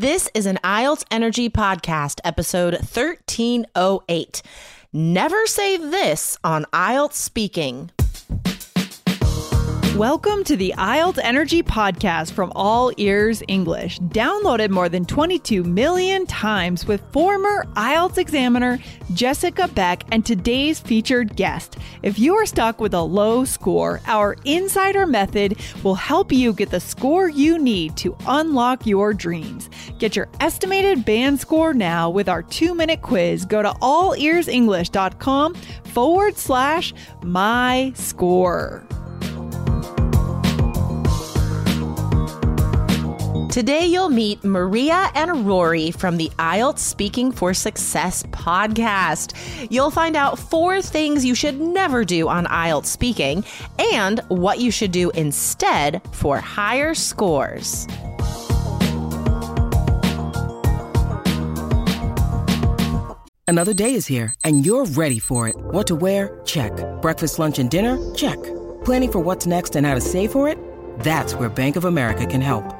This is an IELTS Energy Podcast, episode 1308. Never say this on IELTS speaking. Welcome to the IELTS Energy Podcast from All Ears English, downloaded more than 22 million times with former IELTS examiner Jessica Beck and today's featured guest. If you are stuck with a low score, our insider method will help you get the score you need to unlock your dreams. Get your estimated band score now with our two minute quiz. Go to allearsenglish.com forward slash my score. Today, you'll meet Maria and Rory from the IELTS Speaking for Success podcast. You'll find out four things you should never do on IELTS speaking and what you should do instead for higher scores. Another day is here, and you're ready for it. What to wear? Check. Breakfast, lunch, and dinner? Check. Planning for what's next and how to save for it? That's where Bank of America can help.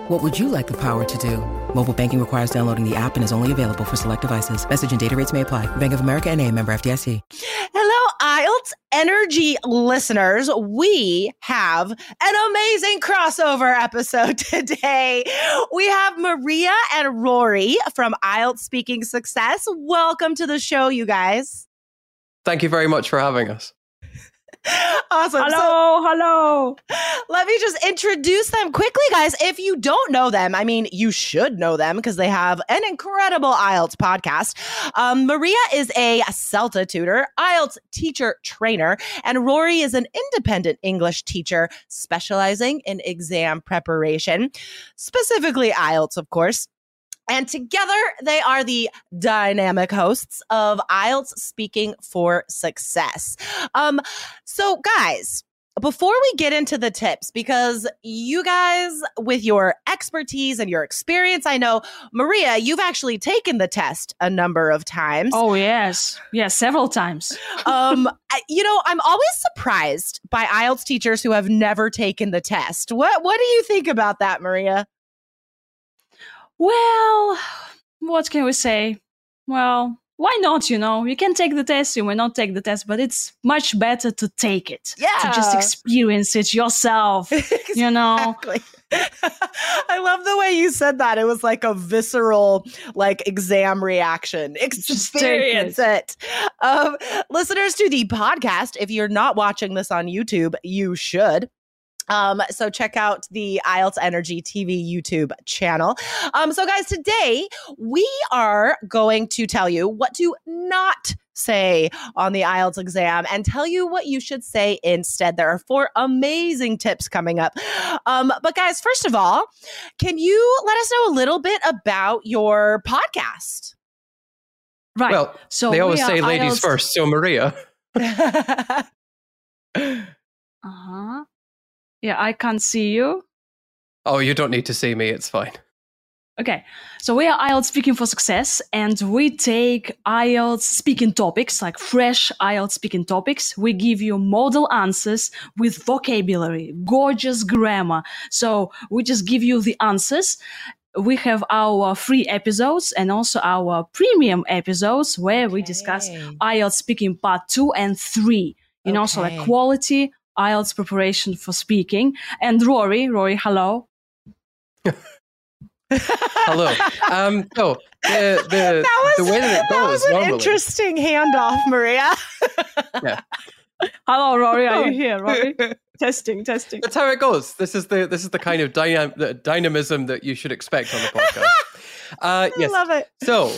What would you like the power to do? Mobile banking requires downloading the app and is only available for select devices. Message and data rates may apply. Bank of America and a member FDIC. Hello, IELTS Energy listeners. We have an amazing crossover episode today. We have Maria and Rory from IELTS Speaking Success. Welcome to the show, you guys. Thank you very much for having us. awesome. Hello, hello. Let me just introduce them quickly, guys. If you don't know them, I mean, you should know them because they have an incredible IELTS podcast. Um, Maria is a CELTA tutor, IELTS teacher trainer, and Rory is an independent English teacher specializing in exam preparation, specifically IELTS, of course. And together, they are the dynamic hosts of IELTS Speaking for Success. Um, so, guys, before we get into the tips, because you guys, with your expertise and your experience, I know, Maria, you've actually taken the test a number of times. Oh, yes. Yes, several times. um, you know, I'm always surprised by IELTS teachers who have never taken the test. What What do you think about that, Maria? Well, what can we say? Well, why not? You know, you can take the test, you may not take the test, but it's much better to take it. Yeah. To just experience it yourself. You know? I love the way you said that. It was like a visceral, like exam reaction. Experience it. Um, listeners to the podcast, if you're not watching this on YouTube, you should. Um, so check out the IELTS Energy TV YouTube channel. Um, so guys, today we are going to tell you what to not say on the IELTS exam and tell you what you should say instead. There are four amazing tips coming up. Um, but guys, first of all, can you let us know a little bit about your podcast? Right. Well, so they always we say ladies IELTS first. So, Maria, Uh-huh. Yeah, I can't see you. oh, you don't need to see me. It's fine. Okay, so we are IELTS Speaking for Success, and we take IELTS speaking topics, like fresh IELTS speaking topics. We give you model answers with vocabulary, gorgeous grammar. So we just give you the answers. We have our free episodes and also our premium episodes where we discuss IELTS speaking part two and three. You know, so like quality IELTS preparation for speaking. And Rory, Rory, hello. Hello. Um, so the the, That was, the way that it goes. that was an normally. interesting handoff, Maria. yeah. Hello, Rory. Are you here, Rory? testing, testing. That's how it goes. This is the this is the kind of dynam- the dynamism that you should expect on the podcast. Uh, I love it. So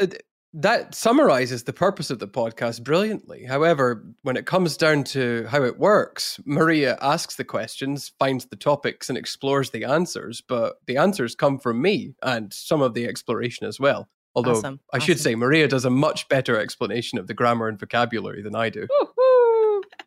uh, that summarizes the purpose of the podcast brilliantly. However, when it comes down to how it works, Maria asks the questions, finds the topics, and explores the answers. But the answers come from me and some of the exploration as well. Although Awesome, I should say, Maria does a much better explanation of the grammar and vocabulary than I do.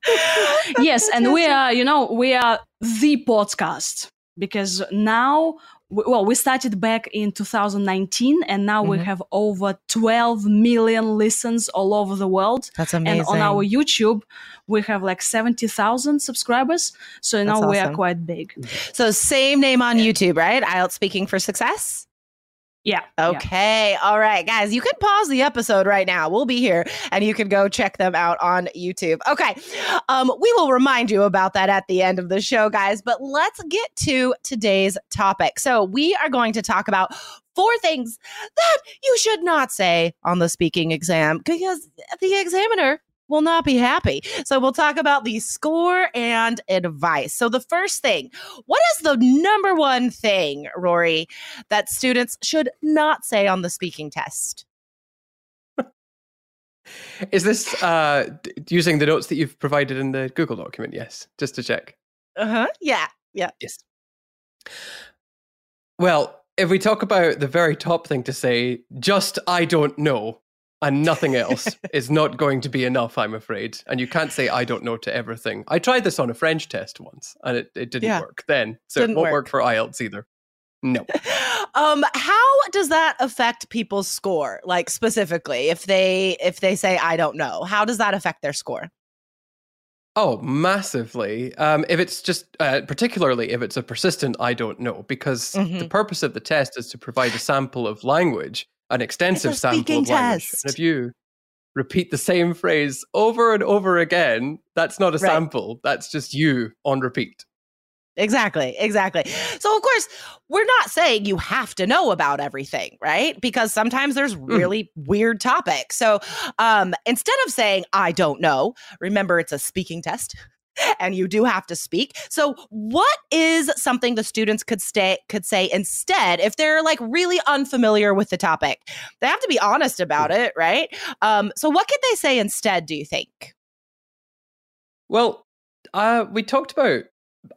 yes, and we are, you know, we are the podcast because now w- well, we started back in 2019, and now we Mhm. have over 12 million listens all over the world. That's amazing. And on our YouTube, we have like 70,000 subscribers. So now That's we are quite big. so same name on YouTube, right? IELTS Speaking for Success. Yeah. yeah. Okay. All right, guys, you can pause the episode right now. We'll be here and you can go check them out on YouTube. Okay. Um, we will remind you about that at the end of the show, guys, but let's get to today's topic. So, we are going to talk about four things that you should not say on the speaking exam because the examiner will not be happy. So, we'll talk about the score and advice. So, the first thing, what is the number one thing, Rory, that students should not say on the speaking test. Is this uh, using the notes that you've provided in the Google document? Yes, just to check. Uh huh. Yeah. Yeah. Yes. Well, if we talk about the very top thing to say, just I don't know and nothing else is not going to be enough, I'm afraid. And you can't say I don't know to everything. I tried this on a French test once and it, it didn't Yeah. work then. So Didn't it won't work. work for IELTS either. No. Um, how does that affect people's score? Like specifically, if they if they say I don't know, how does that affect their score? Oh, massively. Um, if it's just, uh, particularly if it's a persistent, I don't know, because the Mhm. purpose of the test is to provide a sample of language, an extensive sample of language. test. And if you repeat the same phrase over and over again, that's not a Right. sample. That's just you on repeat. Exactly, exactly. So of course, we're not saying you have to know about everything, right? Because sometimes there's really weird topics. So um instead of saying I don't know, remember it's a speaking test. And you do have to speak. So, what is something the students could stay could say instead if they're like really unfamiliar with the topic? They have to be honest about it, right? Um, so, what could they say instead? Do you think? Well, uh, we talked about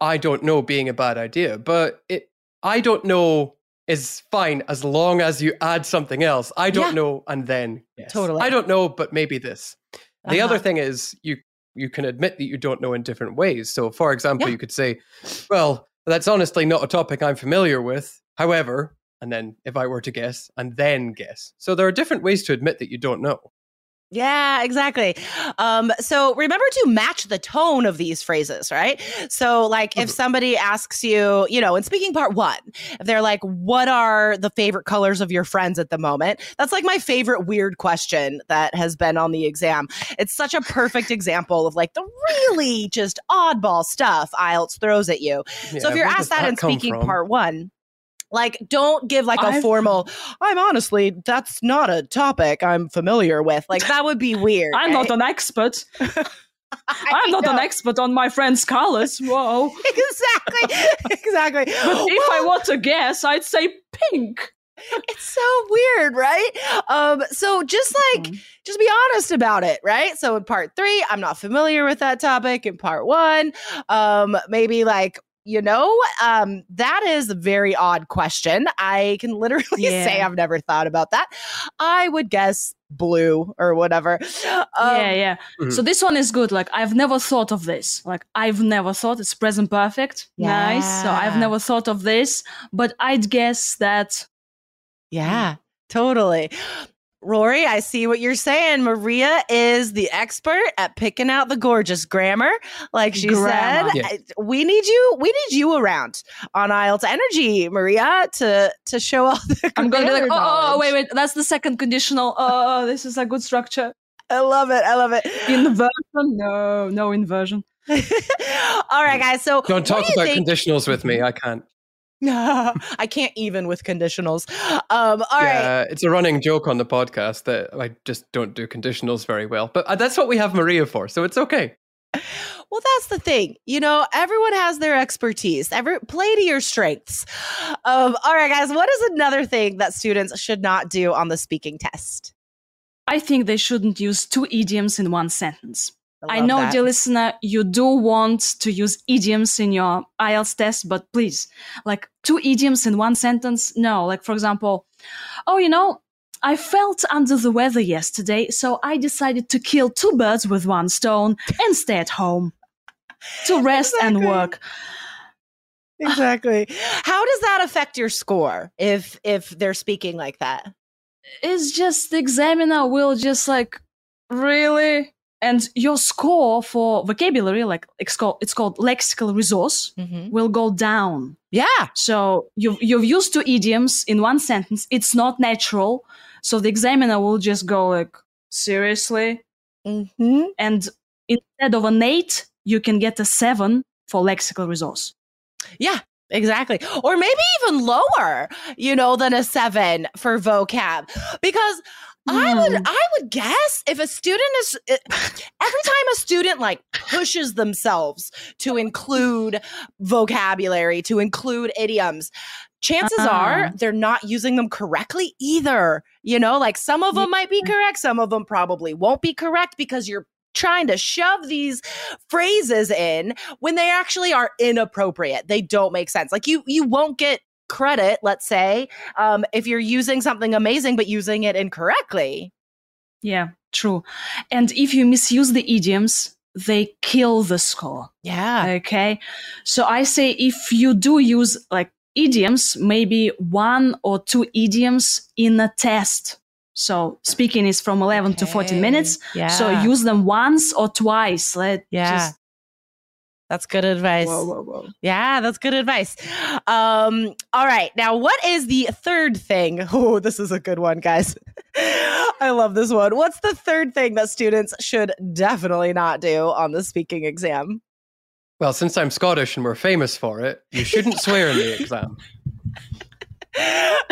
I don't know being a bad idea, but it I don't know is fine as long as you add something else. I don't Yeah. know and then yes. Totally. I don't know, but maybe this. The other Uh-huh. thing is you you can admit that you don't know in different ways. So for example, Yeah. you could say, well, that's honestly not a topic I'm familiar with. However, and then if I were to guess, and then guess. So there are different ways to admit that you don't know. Yeah, exactly. Um, so remember to match the tone of these phrases, right? So, like, if Mhm. somebody asks you, you know, in speaking part one, if they're like, What are the favorite colors of your friends at the moment? That's like my favorite weird question that has been on the exam. It's such a perfect example of like the really just oddball stuff IELTS throws at you. so, if you're asked does that in speaking from? part one, like, don't give like a I've- formal, I'm honestly, that's not a topic I'm familiar with. Like, that would be weird. I'm not an expert. I'm not an expert on my friend's colors. Whoa. exactly. exactly. If I want to guess, I'd say pink. it's so weird, right? Um, so just like Mhm. just be honest about it, right? So in part three, I'm not familiar with that topic. In part one, um, maybe like you know, um, that is a very odd question. I can literally say I've never thought about that. I would guess blue or whatever. Um, yeah, yeah. Mhm. So this one is good. Like I've never thought of this. Like I've never thought it's present perfect. Nice. So I've never thought of this, but I'd guess that Yeah, totally. Rory, I see what you're saying. Maria is the expert at picking out the gorgeous grammar. Like she Grammar. said, Yeah. We need you. We need you around on IELTS Energy, Maria, to to show all the. I'm gonna be like, oh, oh, oh, wait, wait, that's the second conditional. Oh, oh, oh, this is a good structure. I love it. I love it. Inversion? No, no inversion. all right, guys. So Don't talk do about think- conditionals with me. I can't. I can't even with conditionals. Um, all right. yeah, it's a running joke on the podcast that I just don't do conditionals very well. But uh, that's what we have Maria for, so it's okay. Well, that's the thing. You know, everyone has their expertise. Every play to your strengths. Um, all right, guys. What is another thing that students should not do on the speaking test? I think they shouldn't use two idioms in one sentence. I, love know, that. dear listener, you do want to use idioms in your IELTS test, but please, like two idioms in one sentence, no. Like, for example, oh, you know, I felt under the weather yesterday, so I decided to kill two birds with one stone and stay at home to rest and work. exactly. How does that affect your score if if they're speaking like that? It's just the examiner will just like really and your score for vocabulary like it's called it's called lexical resource Mm-hmm. will go down Yeah. so you've you've used two idioms in one sentence it's not natural so the examiner will just go like seriously Mm-hmm. and instead of an eight you can get a seven for lexical resource Yeah, exactly. Or maybe even lower, you know, than a seven for vocab. Because I would. I would guess if a student is eh, every time a student like pushes themselves to include vocabulary, to include idioms, chances are Uh-uh. they're not using them correctly either. You know, like some of them might be correct, some of them probably won't be correct because you're trying to shove these phrases in when they actually are inappropriate. They don't make sense. Like you you won't get credit, let's say, um, if you're using something amazing but using it incorrectly. yeah true and if you misuse the idioms they kill the score Yeah. Okay. So I say if you do use like idioms, maybe one or two idioms in a test. So speaking is from 11 to 14 minutes. Yeah. So use them once or twice. Let Yeah. just- that's good advice. whoa, whoa, whoa. Yeah, that's good advice. Um, all right. Now, what is the third thing? Oh, this is a good one, guys. I love this one. What's the third thing that students should definitely not do on the speaking exam? Well, since I'm Scottish and we're famous for it, you shouldn't swear in the exam.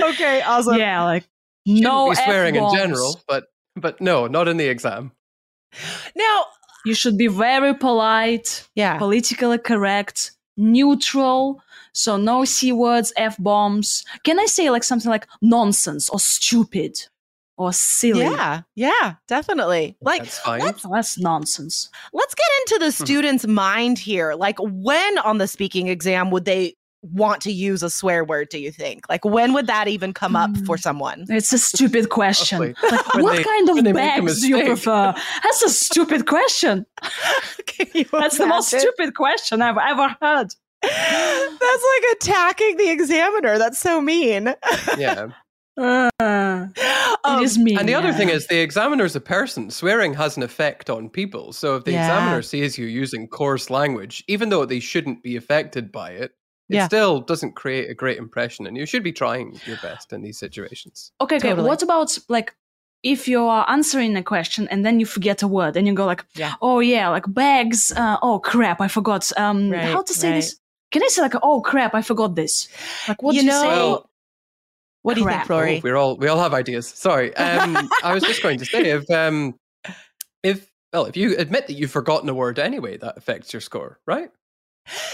okay, awesome. Yeah, like Shouldn't no be swearing in F-bombs. general, but but no, not in the exam. Now, You should be very polite, yeah. politically correct, neutral. So no c words, f bombs. Can I say like something like nonsense or stupid or silly? Yeah, yeah, definitely. Like, That's fine. let's Oh, that's nonsense. let's get into the Hmm. student's mind here. Like, when on the speaking exam would they want to use a swear word? Do you think? Like, when would that even come up for someone? It's a stupid question. Like, what they- kind of when they make a bags do you prefer? That's a stupid question. That's the most imagine? stupid question I've ever heard. That's like attacking the examiner. That's so mean. Yeah. Uh, Um, it is mean. And the other thing is, the examiner's a person. Swearing has an effect on people. So if the Yeah. examiner sees you using coarse language, even though they shouldn't be affected by it, it Yeah. still doesn't create a great impression. And you should be trying your best in these situations. okay, okay. Totally. What about like if you are answering a question and then you forget a word and you go like, Yeah. oh yeah, like bags. Uh, oh crap, I forgot. Um, Right, how to say right. this? Can I say like, oh crap, I forgot this? Like what you do you know, say? Well, what do you think, crap. Rory? Oh, we're all we all have ideas. Sorry. Um, I was just going to say if um, if well, if you admit that you've forgotten a word anyway, that affects your score, right?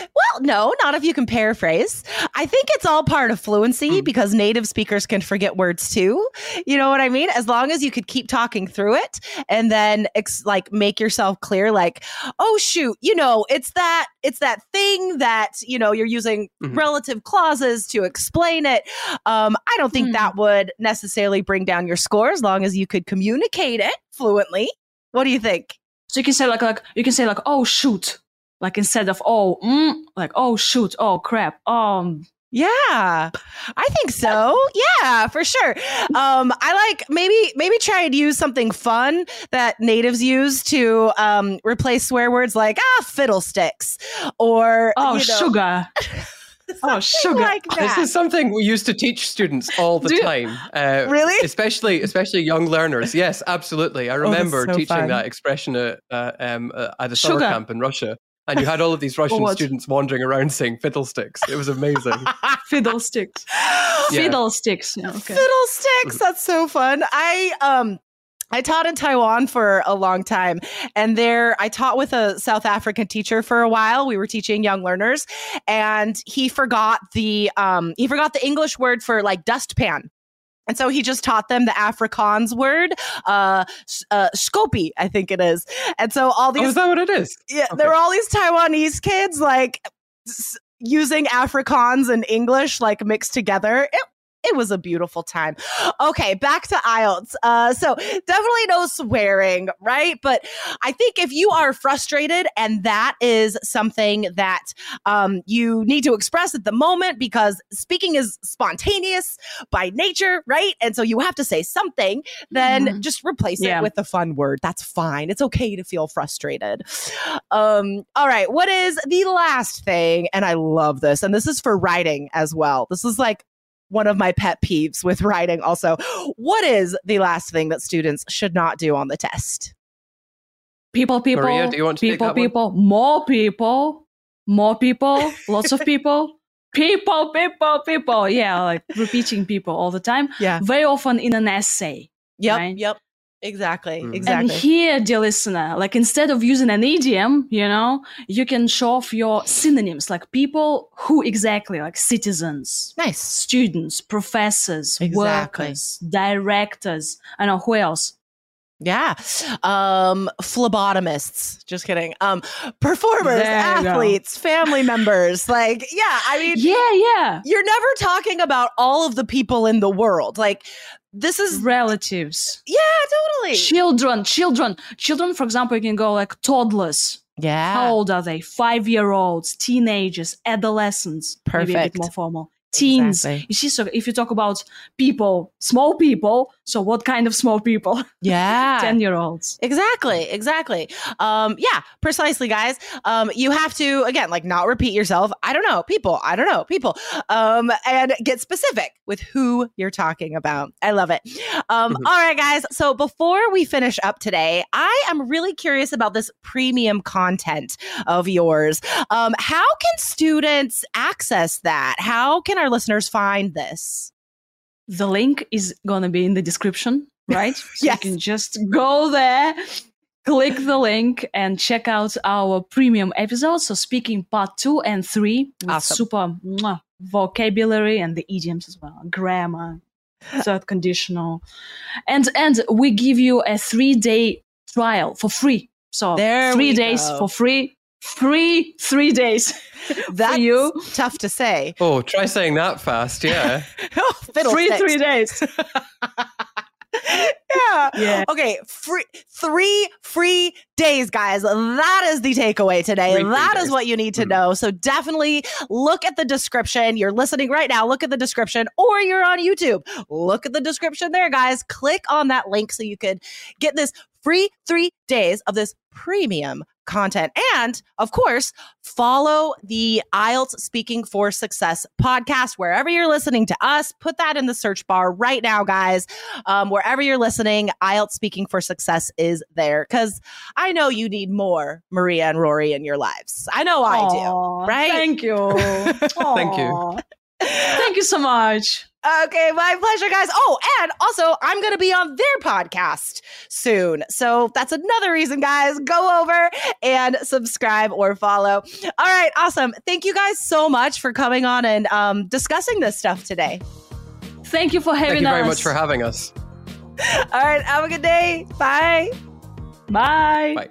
Well, no, not if you can paraphrase. I think it's all part of fluency Hmm. because native speakers can forget words too. You know what I mean? As long as you could keep talking through it and then ex- like make yourself clear like, "Oh shoot, you know, it's that it's that thing that, you know, you're using Mhm. relative clauses to explain it." Um, I don't think Hmm. that would necessarily bring down your score as long as you could communicate it fluently. What do you think? So you can say like like you can say like oh shoot, like instead of oh mm, like oh shoot, oh crap, um Yeah, I think so. Yeah, for sure. Um, I like maybe maybe try and use something fun that natives use to um, replace swear words like ah fiddlesticks or oh you know, sugar, oh sugar. like. This is something we used to teach students all the you- time. Uh, Really? Especially, especially young learners. Yes, absolutely. I Oh, remember so teaching fun. that expression at, uh, um, uh, at a summer camp in Russia, and you had all of these Russian students wandering around saying fiddlesticks. It was amazing. Fiddlesticks, Yeah. fiddlesticks. Yeah, okay. Fiddlesticks. That's so fun. I um I taught in Taiwan for a long time and there I taught with a South African teacher for a while. We were teaching young learners and he forgot the um he forgot the English word for like dustpan. And so he just taught them the Afrikaans word, uh, uh, scopy, I think it is. And so all oh, these is that what it is? yeah, Okay. there were all these Taiwanese kids like s- using Afrikaans and English like mixed together. It it was a beautiful time. Okay, back to IELTS. Uh, so definitely no swearing, right? But I think if you are frustrated and that is something that um, you need to express at the moment because speaking is spontaneous by nature, right? And so you have to say something, then Mhm. just replace Yeah. it with a fun word. That's fine. It's okay to feel frustrated. Um, all right, what is the last thing? And I love this, and this is for writing as well. This is like one of my pet peeves with writing, also. What is the last thing that students should not do on the test? People, people, Maria, do you want to take people, one? people, more people, more people, lots of people, people, people, people. Yeah, like repeating people all the time. Yeah. Very often in an essay. Yep. Right. Yep. Exactly. Mhm. Exactly. And here, dear listener, like instead of using an idiom, you know, you can show off your synonyms, like people who exactly, like citizens, nice. students, professors, Exactly. workers, directors. I know who else. Yeah. Um, phlebotomists. Just kidding. Um, performers, There you go. athletes, family members. Like, yeah, I mean, Yeah, yeah. you're never talking about all of the people in the world. Like, this is, Relatives. yeah, totally. Children, children, children, for example, you can go like toddlers. yeah. How old are they? Five year olds, teenagers, adolescents. Perfect. Maybe a bit more formal. Teens. Exactly. You see, so if you talk about people, small people, so what kind of small people? Yeah. 10 year olds. Exactly, exactly. Um, yeah, precisely, guys. Um, you have to again, like, not repeat yourself. I don't know, people. I don't know, people. Um, and get specific with who you're talking about. I love it. Um, Mhm. all right, guys. So before we finish up today, I am really curious about this premium content of yours. Um, how can students access that? How can our listeners find this? The link is going to be in the description, right? So Yes. you can just go there, click the link, and check out our premium episodes. So, speaking part two and three with Awesome. super mwah, vocabulary and the idioms as well, grammar, third conditional. And, and we give you a three day trial for free. So, There three days go. for free. Free three days That's you. tough to say. Oh, try saying that fast. Yeah. Free Fiddlesticks. three days. yeah. Yeah. Okay, free three free days, guys. That is the takeaway today. Three free That is days. what you need to Mhm. know. So definitely look at the description. You're listening right now. Look at the description, or you're on YouTube. Look at the description there, guys. Click on that link so you could get this free three days of this premium content. And of course, follow the IELTS Speaking for Success podcast wherever you're listening to us. Put that in the search bar right now, guys. Um, wherever you're listening, IELTS Speaking for Success is there because I know you need more Maria and Rory in your lives. I know I do. Right? Thank you. Thank you. Thank you so much. Okay, my pleasure, guys. Oh, and also, I'm going to be on their podcast soon. So that's another reason, guys. Go over and subscribe or follow. All right, awesome. Thank you guys so much for coming on and um, discussing this stuff today. Thank you for having us. Thank you very us. much for having us. All right, have a good day. Bye. Bye. Bye.